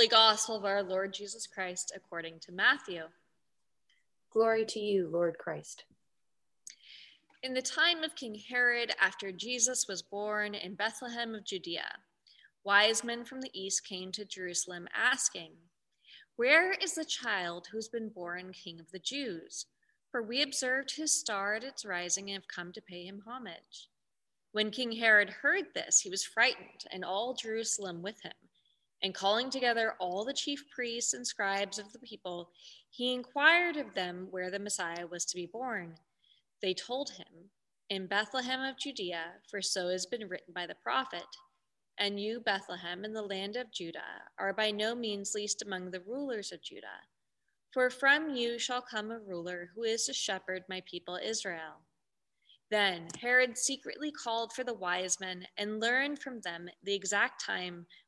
Holy Gospel of our Lord Jesus Christ according to Matthew. Glory to you, Lord Christ. In the time of King Herod, after Jesus was born in Bethlehem of Judea, wise men from the east came to Jerusalem asking, Where is the child who's been born King of the Jews? For we observed his star at its rising and have come to pay him homage. When King Herod heard this, he was frightened, and all Jerusalem with him. And calling together all the chief priests and scribes of the people, he inquired of them where the Messiah was to be born. They told him, In Bethlehem of Judea, for so has been written by the prophet. And you, Bethlehem, in the land of Judah, are by no means least among the rulers of Judah. For from you shall come a ruler who is to shepherd my people Israel. Then Herod secretly called for the wise men and learned from them the exact time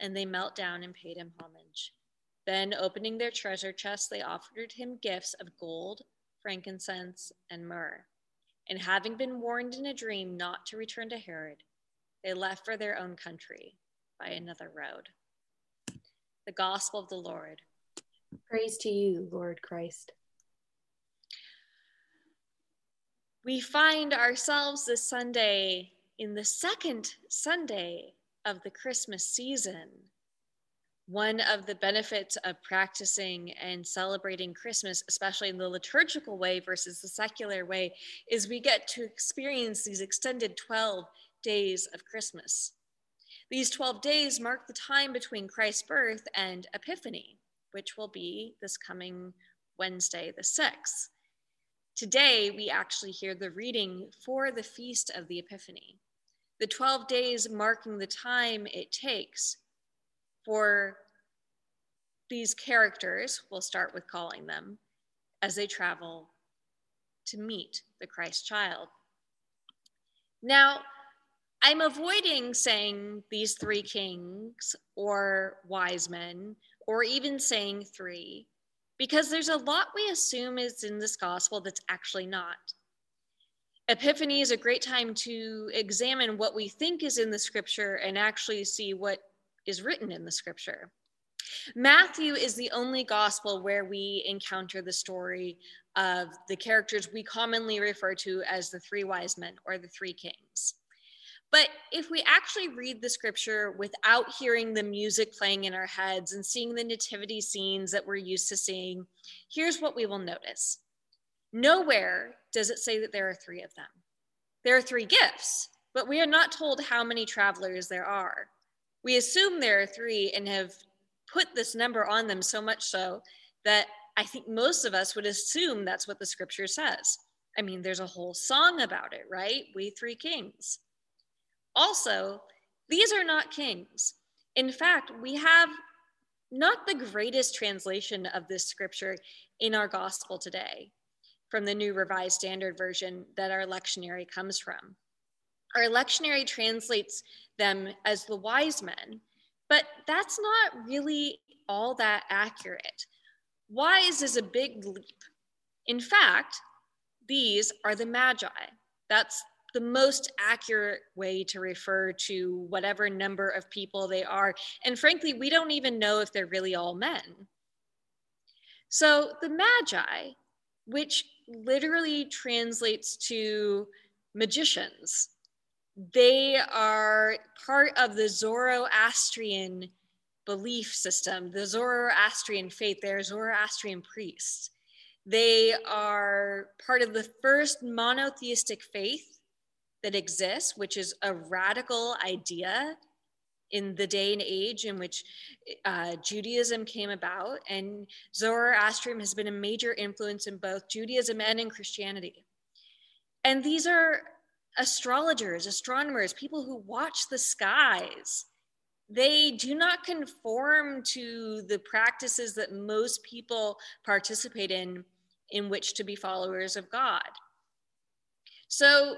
and they knelt down and paid him homage. Then, opening their treasure chests, they offered him gifts of gold, frankincense, and myrrh. And having been warned in a dream not to return to Herod, they left for their own country by another road. The Gospel of the Lord. Praise to you, Lord Christ. We find ourselves this Sunday in the second Sunday of the Christmas season. One of the benefits of practicing and celebrating Christmas, especially in the liturgical way versus the secular way, is we get to experience these extended 12 days of Christmas. These 12 days mark the time between Christ's birth and Epiphany, which will be this coming Wednesday, the 6th. Today, we actually hear the reading for the Feast of the Epiphany, the 12 days marking the time it takes for these characters, we'll start with calling them, as they travel to meet the Christ child. Now, I'm avoiding saying these three kings or wise men, or even saying three, because there's a lot we assume is in this gospel that's actually not. Epiphany is a great time to examine what we think is in the scripture and actually see what is written in the scripture. Matthew is the only gospel where we encounter the story of the characters we commonly refer to as the three wise men or the three kings. But if we actually read the scripture without hearing the music playing in our heads and seeing the nativity scenes that we're used to seeing, here's what we will notice. Nowhere does it say that there are three of them. There are three gifts, but we are not told how many travelers there are. We assume there are three and have put this number on them so much so that I think most of us would assume that's what the scripture says. I mean, there's a whole song about it, right? We three kings. Also, these are not kings. In fact, we have not the greatest translation of this scripture in our gospel today from the New Revised Standard Version that our lectionary comes from. Our lectionary translates them as the wise men, but that's not really all that accurate. Wise is a big leap. In fact, these are the magi. That's the most accurate way to refer to whatever number of people they are. And frankly, we don't even know if they're really all men. So the Magi, which literally translates to magicians, they are part of the Zoroastrian belief system, the Zoroastrian faith. They're Zoroastrian priests. They are part of the first monotheistic faith that exists, which is a radical idea in the day and age in which uh, Judaism came about. And Zoroastrianism has been a major influence in both Judaism and in Christianity. And these are astrologers, astronomers, people who watch the skies. they do not conform to the practices that most people participate in in which to be followers of God. So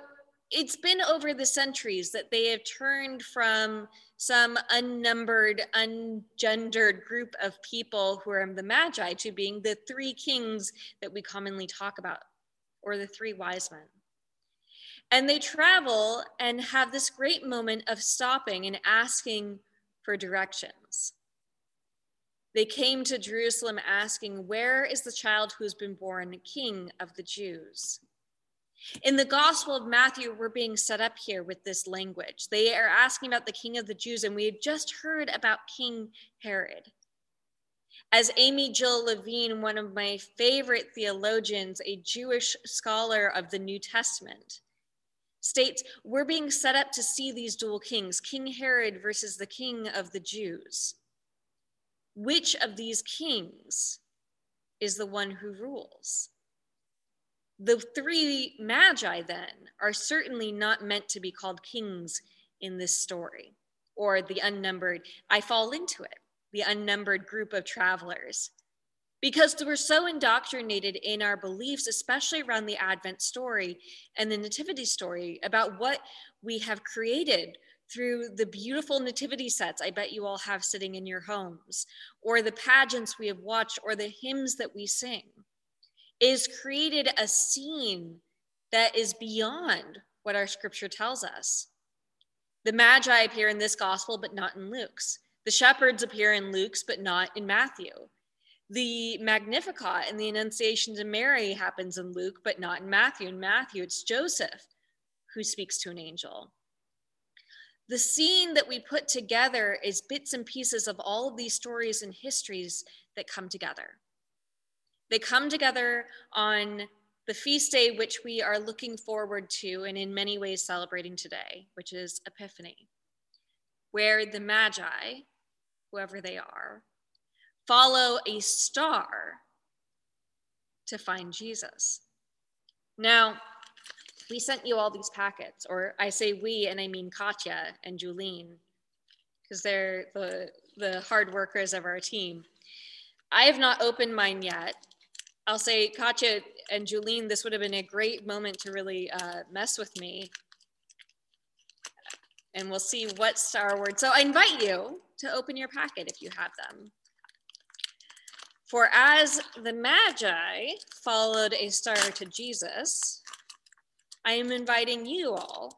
it's been over the centuries that they have turned from some unnumbered, ungendered group of people who are the Magi to being the three kings that we commonly talk about, or the three wise men. And they travel and have this great moment of stopping and asking for directions. They came to Jerusalem asking, Where is the child who has been born king of the Jews? In the Gospel of Matthew, we're being set up here with this language. They are asking about the king of the Jews, and we had just heard about King Herod. As Amy Jill Levine, one of my favorite theologians, a Jewish scholar of the New Testament, states, we're being set up to see these dual kings, King Herod versus the king of the Jews. Which of these kings is the one who rules? The three magi, then, are certainly not meant to be called kings in this story, or the unnumbered. I fall into it, the unnumbered group of travelers. Because we're so indoctrinated in our beliefs, especially around the Advent story and the Nativity story, about what we have created through the beautiful nativity sets I bet you all have sitting in your homes, or the pageants we have watched, or the hymns that we sing, is created a scene that is beyond what our scripture tells us. The Magi appear in this gospel, but not in Luke's. The shepherds appear in Luke's, but not in Matthew. The Magnificat and the Annunciation to Mary happens in Luke, but not in Matthew. In Matthew, it's Joseph who speaks to an angel the scene that we put together is bits and pieces of all of these stories and histories that come together. They come together on the feast day, which we are looking forward to and in many ways celebrating today, which is Epiphany, where the Magi, whoever they are, follow a star to find Jesus. Now, we sent you all these packets, or I say we, and I mean Katya and Julene, because they're the, the hard workers of our team. I have not opened mine yet. I'll say, Katya and Julene, this would have been a great moment to really uh, mess with me. And we'll see what star words. So I invite you to open your packet if you have them. For as the Magi followed a star to Jesus, I am inviting you all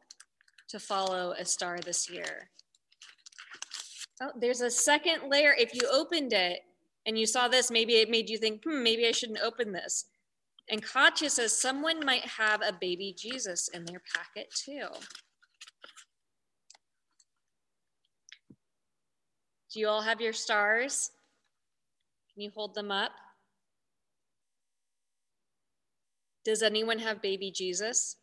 to follow a star this year. Oh, there's a second layer. If you opened it and you saw this, maybe it made you think, hmm, maybe I shouldn't open this. And Katya says someone might have a baby Jesus in their packet too. Do you all have your stars? Can you hold them up? Does anyone have baby Jesus?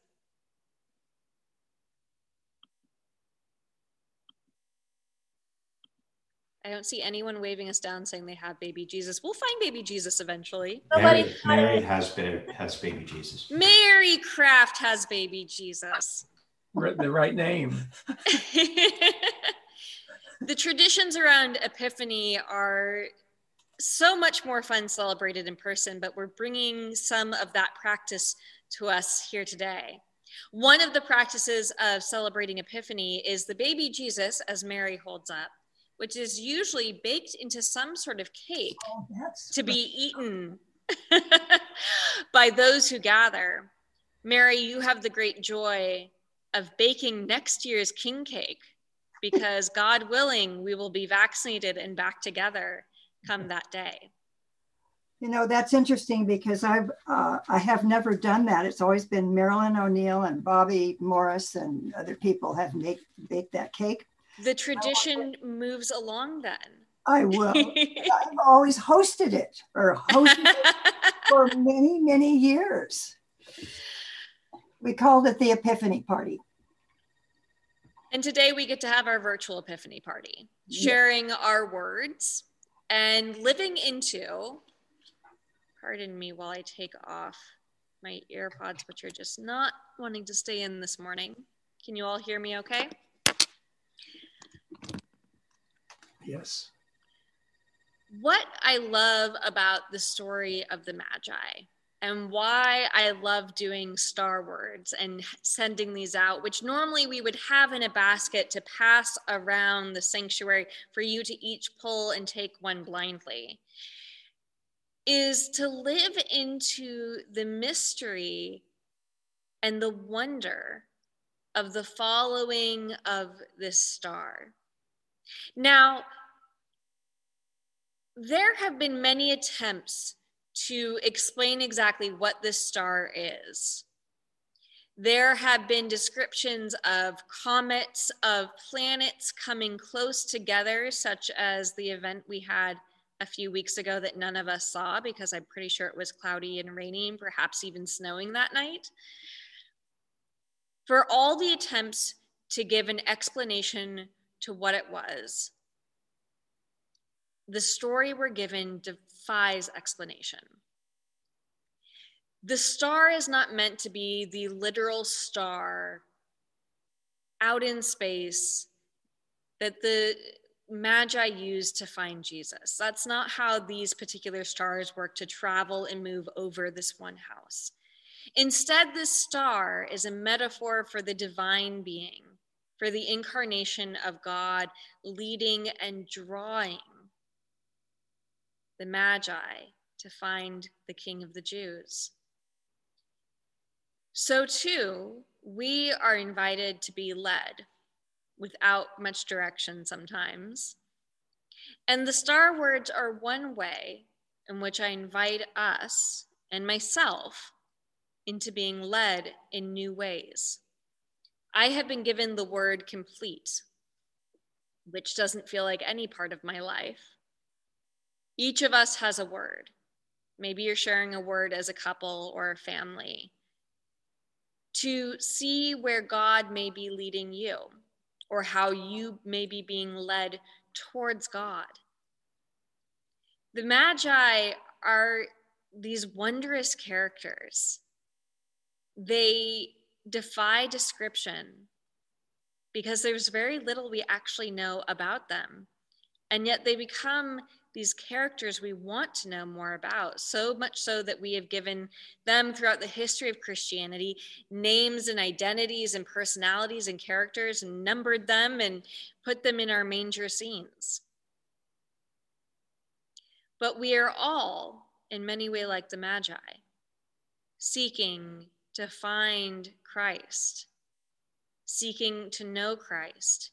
I don't see anyone waving us down saying they have baby Jesus. We'll find baby Jesus eventually. Mary, Mary has been has baby Jesus. Mary Craft has baby Jesus. The right name. the traditions around Epiphany are so much more fun celebrated in person, but we're bringing some of that practice to us here today. One of the practices of celebrating Epiphany is the baby Jesus, as Mary holds up which is usually baked into some sort of cake oh, to be eaten by those who gather. Mary, you have the great joy of baking next year's king cake because God willing, we will be vaccinated and back together come that day. You know that's interesting because I've uh, I have never done that. It's always been Marilyn O'Neill and Bobby Morris and other people have make baked that cake the tradition moves along then. I will. I've always hosted it or hosted it for many, many years. We called it the Epiphany Party. And today we get to have our virtual Epiphany Party, sharing our words and living into, pardon me while I take off my AirPods, which are just not wanting to stay in this morning. Can you all hear me okay? Yes. What I love about the story of the Magi and why I love doing star words and sending these out, which normally we would have in a basket to pass around the sanctuary for you to each pull and take one blindly, is to live into the mystery and the wonder of the following of this star. Now, there have been many attempts to explain exactly what this star is. There have been descriptions of comets, of planets coming close together, such as the event we had a few weeks ago that none of us saw because I'm pretty sure it was cloudy and rainy and perhaps even snowing that night. For all the attempts to give an explanation to what it was, the story we're given defies explanation. The star is not meant to be the literal star out in space that the Magi used to find Jesus. That's not how these particular stars work to travel and move over this one house. Instead, this star is a metaphor for the divine being, for the incarnation of God leading and drawing the Magi to find the King of the Jews. So, too, we are invited to be led without much direction sometimes. And the star words are one way in which I invite us and myself into being led in new ways. I have been given the word complete, which doesn't feel like any part of my life. Each of us has a word. Maybe you're sharing a word as a couple or a family to see where God may be leading you or how you may be being led towards God. The Magi are these wondrous characters. They defy description because there's very little we actually know about them. And yet they become these characters we want to know more about, so much so that we have given them throughout the history of Christianity names and identities and personalities and characters and numbered them and put them in our manger scenes. But we are all, in many ways, like the Magi, seeking to find Christ, seeking to know Christ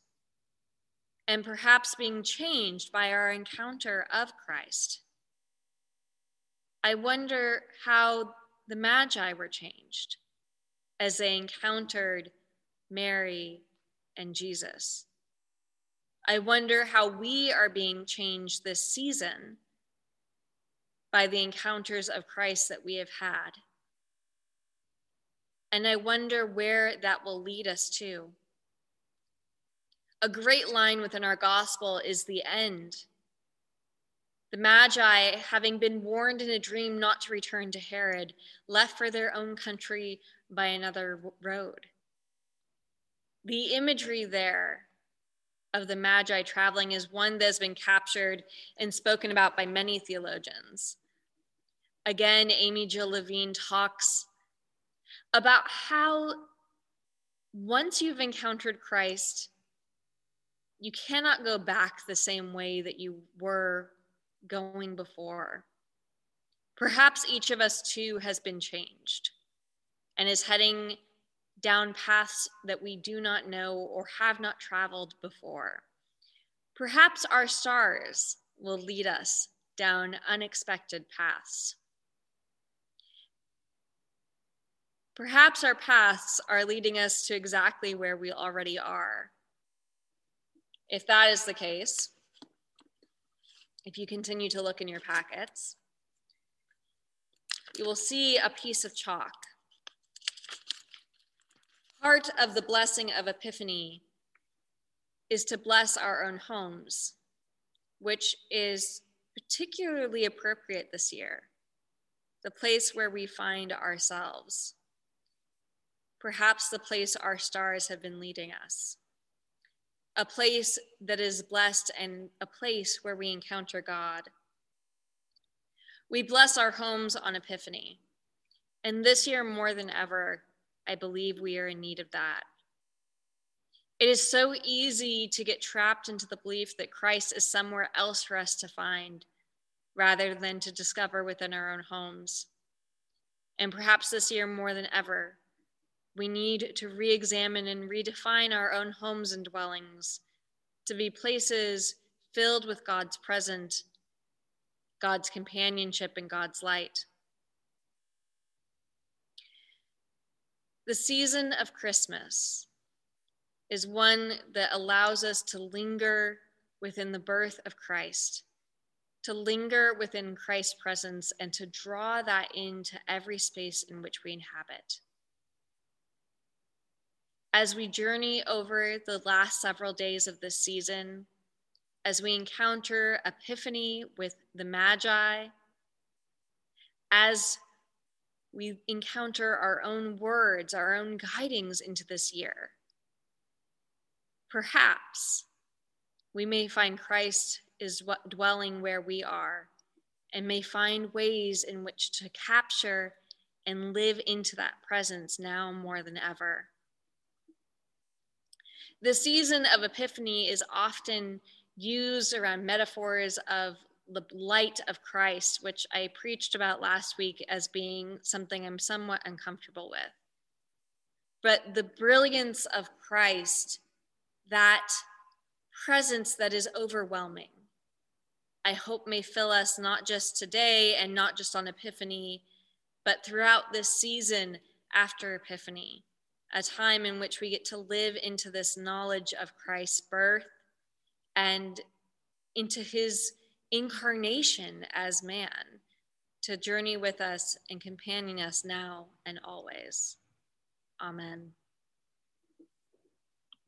and perhaps being changed by our encounter of Christ. I wonder how the Magi were changed as they encountered Mary and Jesus. I wonder how we are being changed this season by the encounters of Christ that we have had. And I wonder where that will lead us to. A great line within our gospel is the end. The Magi, having been warned in a dream not to return to Herod, left for their own country by another road. The imagery there of the Magi traveling is one that has been captured and spoken about by many theologians. Again, Amy Jill Levine talks about how once you've encountered Christ, you cannot go back the same way that you were going before. Perhaps each of us too has been changed and is heading down paths that we do not know or have not traveled before. Perhaps our stars will lead us down unexpected paths. Perhaps our paths are leading us to exactly where we already are if that is the case, if you continue to look in your packets, you will see a piece of chalk. Part of the blessing of Epiphany is to bless our own homes, which is particularly appropriate this year, the place where we find ourselves, perhaps the place our stars have been leading us a place that is blessed and a place where we encounter God. We bless our homes on Epiphany. And this year, more than ever, I believe we are in need of that. It is so easy to get trapped into the belief that Christ is somewhere else for us to find rather than to discover within our own homes. And perhaps this year, more than ever, we need to re examine and redefine our own homes and dwellings to be places filled with God's presence, God's companionship, and God's light. The season of Christmas is one that allows us to linger within the birth of Christ, to linger within Christ's presence, and to draw that into every space in which we inhabit. As we journey over the last several days of this season, as we encounter Epiphany with the Magi, as we encounter our own words, our own guidings into this year. Perhaps we may find Christ is dwelling where we are and may find ways in which to capture and live into that presence now more than ever. The season of Epiphany is often used around metaphors of the light of Christ, which I preached about last week as being something I'm somewhat uncomfortable with. But the brilliance of Christ, that presence that is overwhelming, I hope may fill us not just today and not just on Epiphany, but throughout this season after Epiphany, a time in which we get to live into this knowledge of Christ's birth and into his incarnation as man to journey with us and companion us now and always. Amen.